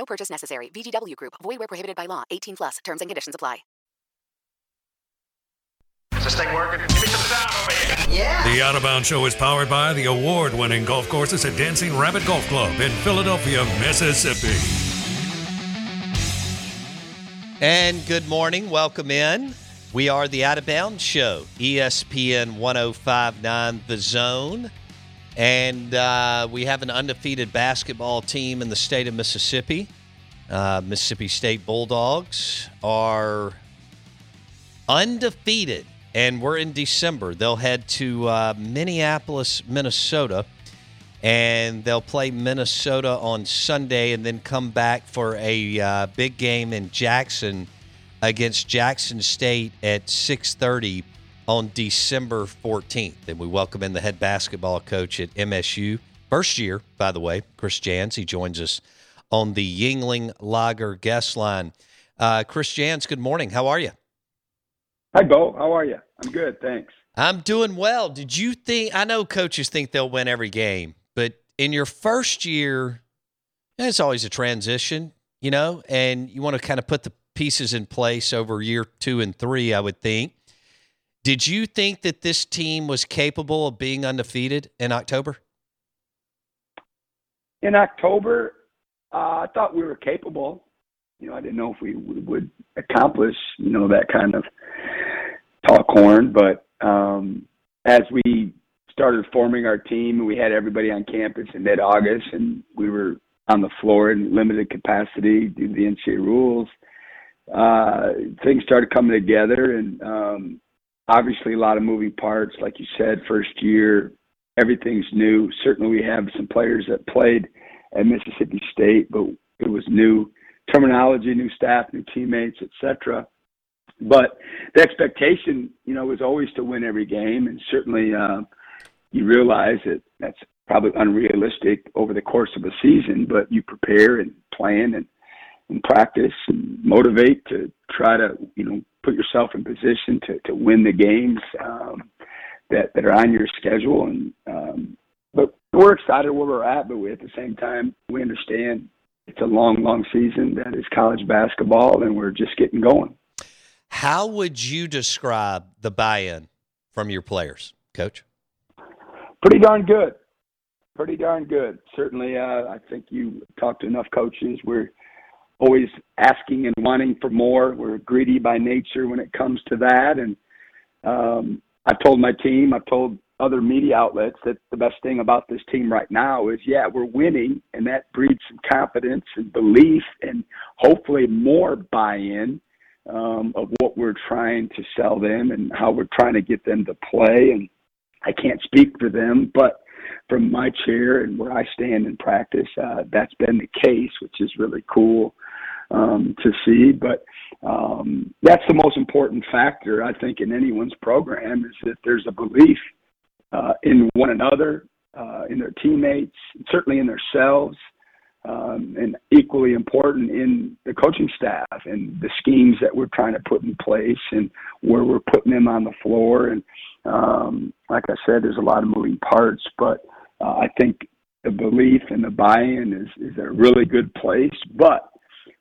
No purchase necessary. VGW Group. Void where prohibited by law. 18 plus. Terms and conditions apply. Is this thing working? Give me some sound over here. The Out of Bounds Show is powered by the award winning golf courses at Dancing Rabbit Golf Club in Philadelphia, Mississippi. And good morning. Welcome in. We are the Out of Bounds Show, ESPN 1059 The Zone. And uh, we have an undefeated basketball team in the state of Mississippi. Uh, Mississippi State Bulldogs are undefeated, and we're in December. They'll head to uh, Minneapolis, Minnesota, and they'll play Minnesota on Sunday, and then come back for a uh, big game in Jackson against Jackson State at 6:30 on December 14th. And we welcome in the head basketball coach at MSU, first year, by the way, Chris Jans. He joins us on the Yuengling Lager guest line. Uh, Chris Jans, good morning. How are you? Hi, Bo. How are you? I'm good, thanks. I'm doing well. Did you think? I know coaches think they'll win every game, but in your first year, it's always a transition, you know, and you want to kind of put the pieces in place over year two and three, I would think. Did you think that this team was capable of being undefeated in October? In October, uh, I thought we were capable. You know, I didn't know if we would, accomplish, you know, that kind of talk horn, but um, as we started forming our team and we had everybody on campus in mid August and we were on the floor in limited capacity due to the NCAA rules, uh, things started coming together and um, obviously a lot of moving parts. Like you said, first year, everything's new. Certainly we have some players that played at Mississippi State, but it was new terminology, new staff, new teammates, etc. But the expectation, you know, was always to win every game, and certainly uh, you realize that that's probably unrealistic over the course of a season. But you prepare and plan and and practice and motivate to try to you know put yourself in position to to win the games um, that that are on your schedule. And um, but we're excited where we're at, but we, at the same time we understand it's a long, long season that is college basketball, and we're just getting going. How would you describe the buy-in from your players, Coach? Pretty darn good. Pretty darn good. Certainly, uh, I think you talked to enough coaches. We're always asking and wanting for more. We're greedy by nature when it comes to that. And um, I've told my team, I've told other media outlets that the best thing about this team right now is, yeah, we're winning, and that breeds some confidence and belief, and hopefully more buy-in um, of what we're trying to sell them and how we're trying to get them to play. And I can't speak for them, but from my chair and where I stand in practice, uh, that's been the case, which is really cool um, to see. But um, that's the most important factor, I think, in anyone's program is that there's a belief uh, in one another, uh, in their teammates, certainly in themselves. um, and equally important in the coaching staff and the schemes that we're trying to put in place and where we're putting them on the floor. And um, like I said, there's a lot of moving parts, but uh, I think the belief and the buy-in is is a really good place. But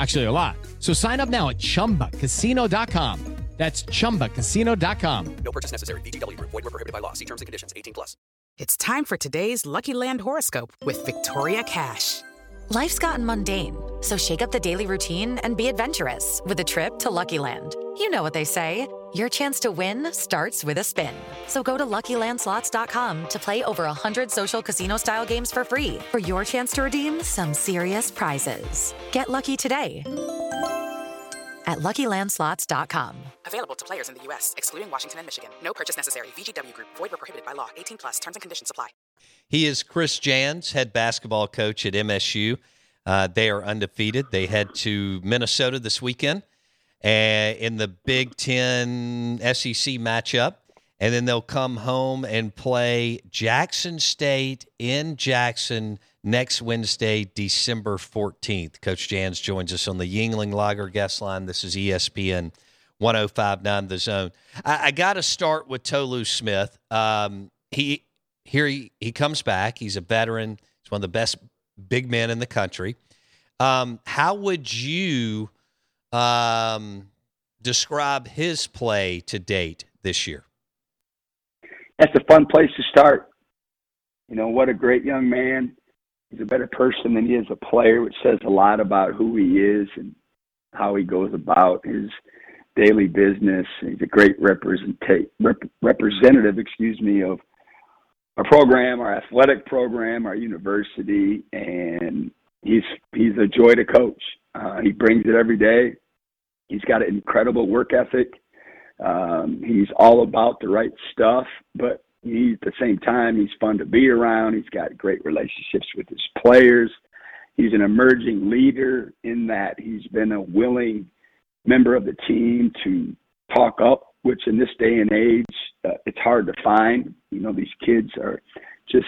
Actually, a lot. So sign up now at chumbacasino.com. That's chumbacasino.com. No purchase necessary. VGW Group. Void were prohibited by law. See terms and conditions. 18 plus. It's time for today's Lucky Land horoscope with Victoria Cash. Life's gotten mundane, so shake up the daily routine and be adventurous with a trip to Lucky Land. You know what they say. Your chance to win starts with a spin. So go to LuckyLandSlots.com to play over 100 social casino-style games for free for your chance to redeem some serious prizes. Get lucky today at LuckyLandSlots.com. Available to players in the U.S., excluding Washington and Michigan. No purchase necessary. VGW Group. Void were prohibited by law. 18 plus. Terms and conditions apply. He is Chris Jans, head basketball coach at MSU. Uh, they are undefeated. They head to Minnesota this weekend uh, in the Big Ten SEC matchup. And then they'll come home and play Jackson State in Jackson next Wednesday, December 14th. Coach Jans joins us on the Yuengling Lager guest line. This is ESPN 1059 The Zone. I, I got to start with Tolu Smith. Um, he here he, he comes back. He's a veteran. He's one of the best big men in the country. Um, how would you um, describe his play to date this year? That's a fun place to start. You know, what a great young man. He's a better person than he is a player, which says a lot about who he is and how he goes about his daily business. He's a great representa- rep- representative, excuse me, of our program, our athletic program, our university, and he's he's a joy to coach. Uh, he brings it every day. He's got an incredible work ethic. Um, he's all about the right stuff, but he, at the same time, he's fun to be around. He's got great relationships with his players. He's an emerging leader in that he's been a willing member of the team to talk up, which in this day and age, uh, it's hard to find. You know, these kids are just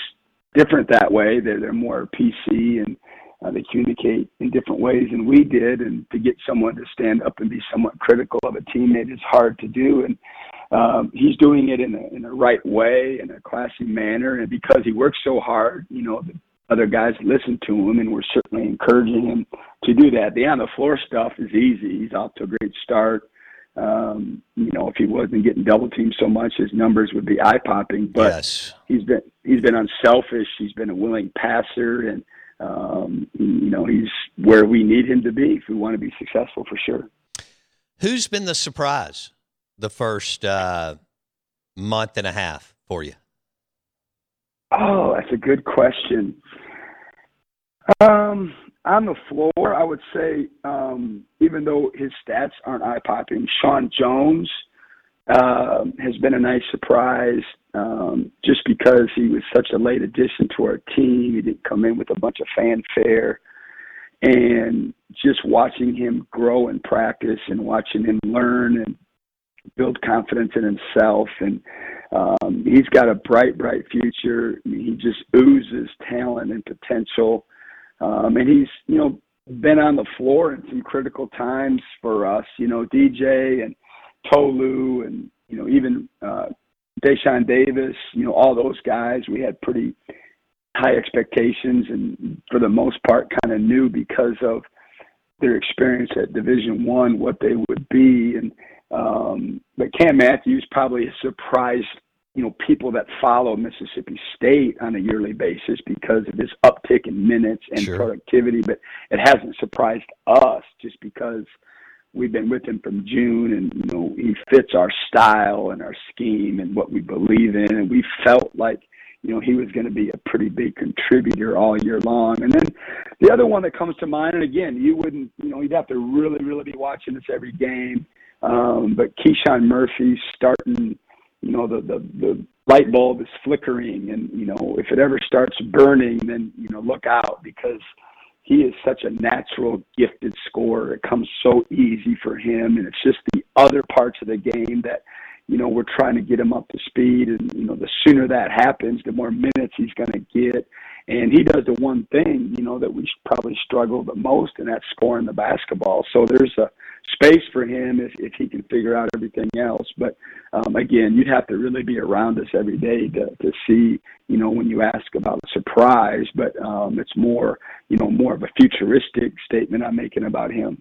different that way. They're they're more PC and uh, they communicate in different ways than we did, and to get someone to stand up and be somewhat critical of a teammate is hard to do. And um, he's doing it in a in a right way, in a classy manner, and because he works so hard, you know, the other guys listen to him, and we're certainly encouraging him to do that. The on the floor stuff is easy. He's off to a great start. Um, you know, if he wasn't getting double teamed so much, his numbers would be eye popping. But yes. he's been he's been unselfish. He's been a willing passer, and um, you know, he's where we need him to be if we want to be successful for sure. Who's been the surprise the first uh, month and a half for you? Oh, that's a good question. Um, on the floor, I would say, um, even though his stats aren't eye popping, Shawn Jones uh, has been a nice surprise um, just because he was such a late addition to our team. He didn't come in with a bunch of fanfare. And just watching him grow in practice and watching him learn and build confidence in himself. And um, he's got a bright, bright future. I mean, he just oozes talent and potential. Um, and he's, you know, been on the floor in some critical times for us. You know, DJ and Tolu and, you know, even uh, Dashawn Davis, you know, all those guys, we had pretty high expectations and for the most part kind of knew because of their experience at division one what they would be and um but cam matthews probably has surprised you know people that follow mississippi state on a yearly basis because of his uptick in minutes and Sure. productivity but it hasn't surprised us just because we've been with him from June, and you know he fits our style and our scheme and what we believe in, and we felt like you know, he was going to be a pretty big contributor all year long. And then the other one that comes to mind, and again, you wouldn't, you know, you'd have to really, really be watching this every game. Um, but KeShawn Murphy starting, you know, the, the, the light bulb is flickering. And, you know, if it ever starts burning, then, you know, look out because he is such a natural, gifted scorer. It comes so easy for him. And it's just the other parts of the game that, you know, we're trying to get him up to speed. And, you know, the sooner that happens, the more minutes he's going to get. And he does the one thing, you know, that we probably struggle the most, and that's scoring the basketball. So there's a space for him if, if he can figure out everything else. But um, again, you'd have to really be around us every day to, to see, you know, when you ask about surprise. But um, it's more, you know, more of a futuristic statement I'm making about him.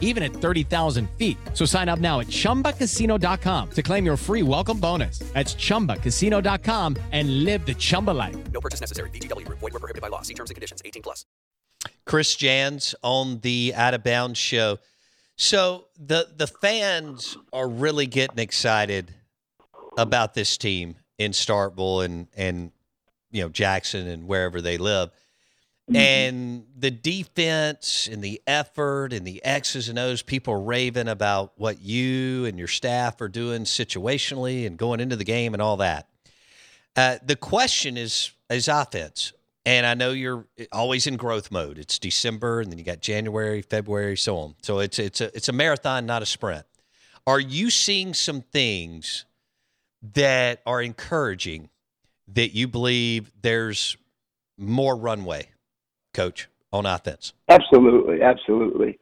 even at 30,000 feet. So sign up now at ChumbaCasino.com to claim your free welcome bonus. That's ChumbaCasino.com and live the Chumba life. No purchase necessary. VGW. Void were prohibited by law. See terms and conditions. 18 plus. Chris Jans on the Out of Bounds show. So the the fans are really getting excited about this team in Starkville and and you know Jackson and wherever they live. Mm-hmm. And the defense and the effort and the X's and O's, people raving about what you and your staff are doing situationally and going into the game and all that. Uh, the question is is offense. And I know you're always in growth mode. It's December, and then you got January, February, so on. So it's it's a it's a marathon, not a sprint. Are you seeing some things that are encouraging that you believe there's more runway coach, on offense? Absolutely, absolutely.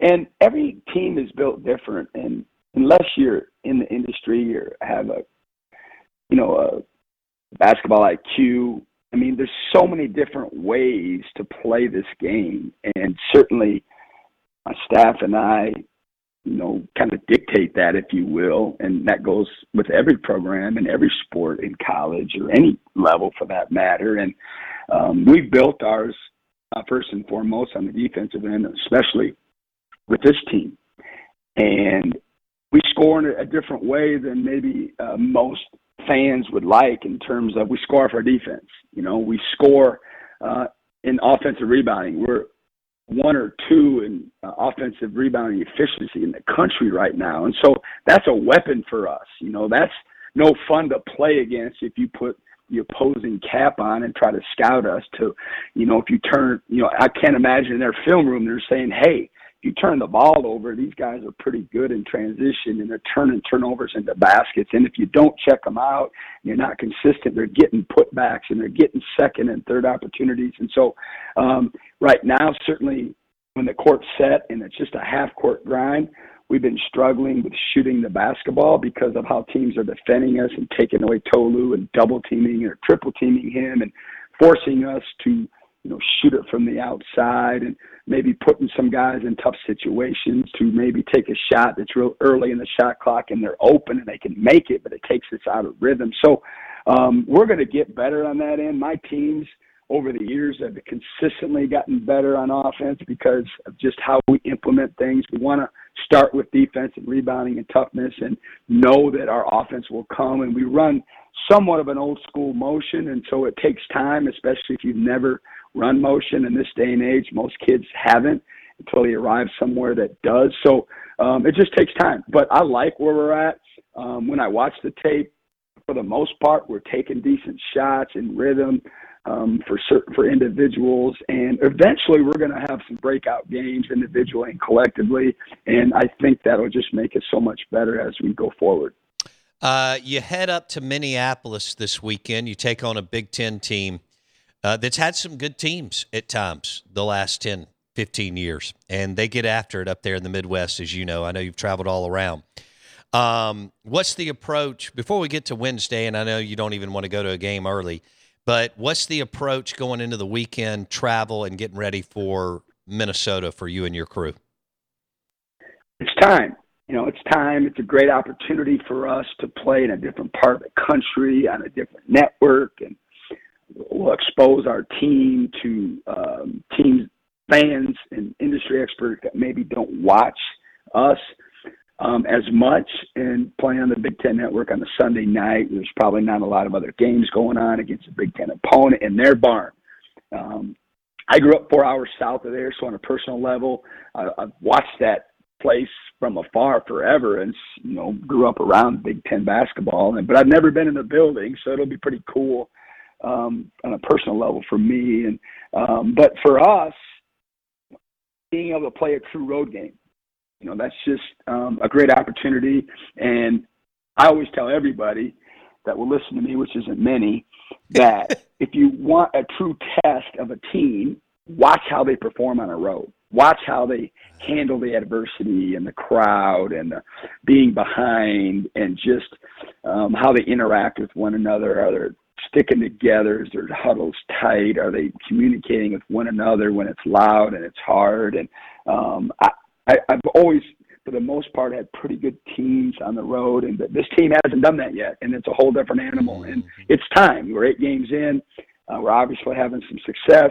And every team is built different, and unless you're in the industry or have a, you know, a basketball IQ, I mean, there's so many different ways to play this game, and certainly my staff and I, you know, kind of dictate that, if you will, and that goes with every program and every sport in college or any level for that matter. And um, we've built ours uh, first and foremost on the defensive end, especially with this team. And we score in a, a different way than maybe uh, most fans would like in terms of we score for defense. You know, we score uh, in offensive rebounding. We're one or two in uh, offensive rebounding efficiency in the country right now. And so that's a weapon for us. You know, that's no fun to play against if you put the opposing cap on and try to scout us to, you know, if you turn, you know, I can't imagine in their film room they're saying, hey, if you turn the ball over, these guys are pretty good in transition and they're turning turnovers into baskets. And if you don't check them out, you're not consistent, they're getting putbacks and they're getting second and third opportunities. And so, um, right now, certainly when the court's set and it's just a half court grind, We've been struggling with shooting the basketball because of how teams are defending us and taking away Tolu and double teaming or triple teaming him and forcing us to, you know, shoot it from the outside and maybe putting some guys in tough situations to maybe take a shot that's real early in the shot clock and they're open and they can make it, but it takes us out of rhythm. So um, we're going to get better on that end. My teams over the years have consistently gotten better on offense because of just how we implement things. We want to start with defense and rebounding and toughness and know that our offense will come. And we run somewhat of an old school motion. And so it takes time, especially if you've never run motion in this day and age. Most kids haven't until they arrive somewhere that does. So um, it just takes time. But I like where we're at. Um, when I watch the tape, for the most part, we're taking decent shots in rhythm um, for certain for individuals, and eventually we're going to have some breakout games individually and collectively, and I think that'll just make it so much better as we go forward. Uh, you head up to Minneapolis this weekend. You take on a Big Ten team uh, that's had some good teams at times the last 10, 15 years, and they get after it up there in the Midwest, as you know. I know you've traveled all around. Um, what's the approach before we get to Wednesday? And I know you don't even want to go to a game early. But what's the approach going into the weekend travel and getting ready for Minnesota for you and your crew? It's time. You know, it's time. It's a great opportunity for us to play in a different part of the country on a different network, and we'll expose our team to um, teams, fans, and industry experts that maybe don't watch us um, as much and playing on the Big Ten Network on a Sunday night. There's probably not a lot of other games going on against a Big Ten opponent in their barn. Um, I grew up four hours south of there, so on a personal level, I, I've watched that place from afar forever, and you know, grew up around Big Ten basketball. And but I've never been in the building, so it'll be pretty cool um, on a personal level for me. And um, but for us, being able to play a true road game you know, that's just um, a great opportunity. And I always tell everybody that will listen to me, which isn't many, that if you want a true test of a team, watch how they perform on a road. Watch how they handle the adversity and the crowd and the being behind and just um, how they interact with one another. Are they sticking together? Is their huddles tight? Are they communicating with one another when it's loud and it's hard? And um, I, I, I've always, for the most part, had pretty good teams on the road, and this team hasn't done that yet, and it's a whole different animal. And it's time. We're eight games in. Uh, we're obviously having some success.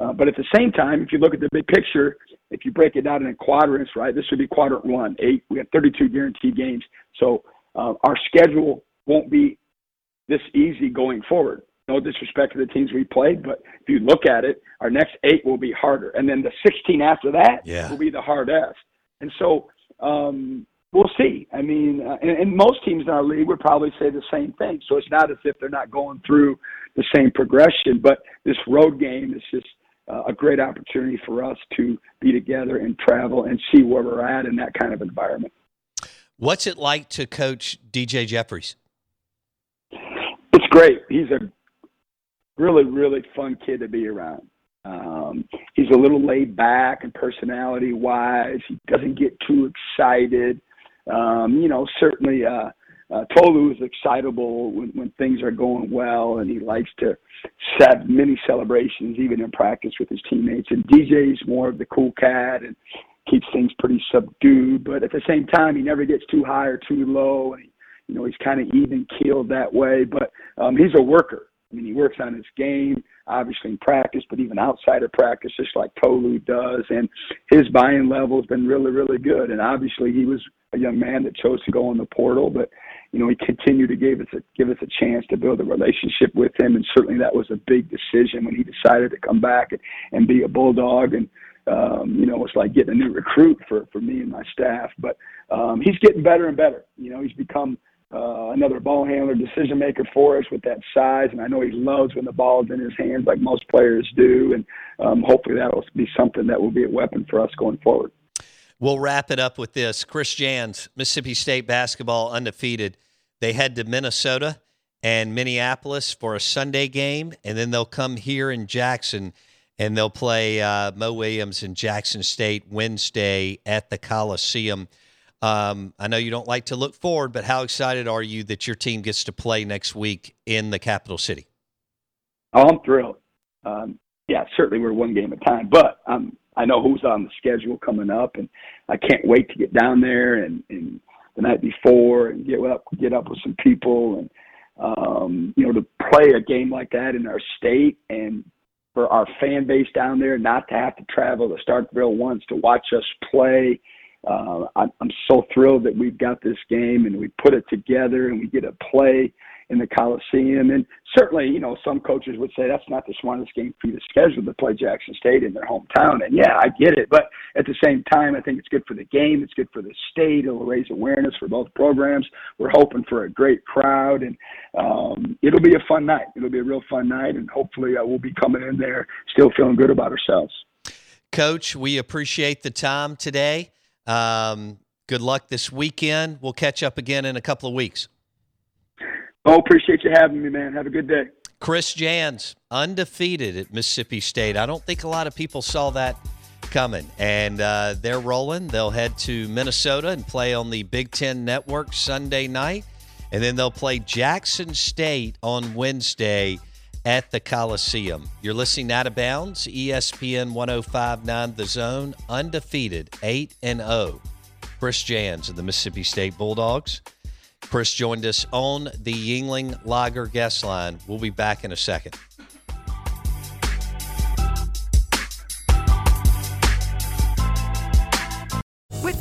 Uh, but at the same time, if you look at the big picture, if you break it down in quadrants, right, this would be quadrant one, eight. We have 32 guaranteed games. So uh, our schedule won't be this easy going forward. No disrespect to the teams we played, but if you look at it, our next eight will be harder, and then the 16 after that yeah. will be the hardest. And so um, we'll see. I mean, uh, and, and most teams in our league would probably say the same thing. So it's not as if they're not going through the same progression, but this road game is just uh, a great opportunity for us to be together and travel and see where we're at in that kind of environment. What's it like to coach DJ Jeffries? It's great. He's a really, really fun kid to be around. Um, he's a little laid back and personality wise. He doesn't get too excited. Um, you know, certainly uh, uh, Tolu is excitable when, when things are going well, and he likes to have many celebrations, even in practice with his teammates. And DJ's more of the cool cat and keeps things pretty subdued, but at the same time, he never gets too high or too low. And he, you know, he's kind of even keeled that way. But um, he's a worker. I mean, he works on his game, obviously in practice, but even outside of practice, just like Tolu does. And his buy-in level has been really, really good. And obviously, he was a young man that chose to go in the portal, but you know, he continued to give us a give us a chance to build a relationship with him. And certainly, that was a big decision when he decided to come back and, and be a bulldog. And um, you know, it's like getting a new recruit for for me and my staff. But um, he's getting better and better. You know, he's become uh, another ball handler, decision maker for us with that size. And I know he loves when the ball's in his hands, like most players do. And um, hopefully that'll be something that will be a weapon for us going forward. We'll wrap it up with this. Chris Jans, Mississippi State basketball undefeated. They head to Minnesota and Minneapolis for a Sunday game, and then they'll come here in Jackson and they'll play uh, Mo Williams in Jackson State Wednesday at the Coliseum. Um, I know you don't like to look forward, but how excited are you that your team gets to play next week in the capital city? Oh, I'm thrilled. Um, yeah, certainly we're one game at a time, but um, I know who's on the schedule coming up, and I can't wait to get down there and, and the night before and get up get up with some people and um, you know to play a game like that in our state and for our fan base down there not to have to travel to Starkville once to watch us play uh, I'm, so thrilled that we've got this game and we put it together and we get to play in the Coliseum. And certainly, you know, some coaches would say that's not the smartest game for you to schedule to play Jackson State in their hometown. And yeah, I get it. But at the same time, I think it's good for the game. It's good for the state. It'll raise awareness for both programs. We're hoping for a great crowd, and um, it'll be a fun night. It'll be a real fun night, and hopefully, uh, we'll be coming in there still feeling good about ourselves. Coach, we appreciate the time today. Um, good luck this weekend. We'll catch up again in a couple of weeks. Oh, appreciate you having me, man. Have a good day. Chris Jans, undefeated at Mississippi State. I don't think a lot of people saw that coming. And uh, they're rolling. They'll head to Minnesota and play on the Big Ten Network Sunday night. And then they'll play Jackson State on Wednesday at the Coliseum. You're listening Out of Bounds, ESPN 1059 The Zone, undefeated, 8 and 0. Chris Jans of the Mississippi State Bulldogs. Chris joined us on the Yuengling Lager guest line. We'll be back in a second.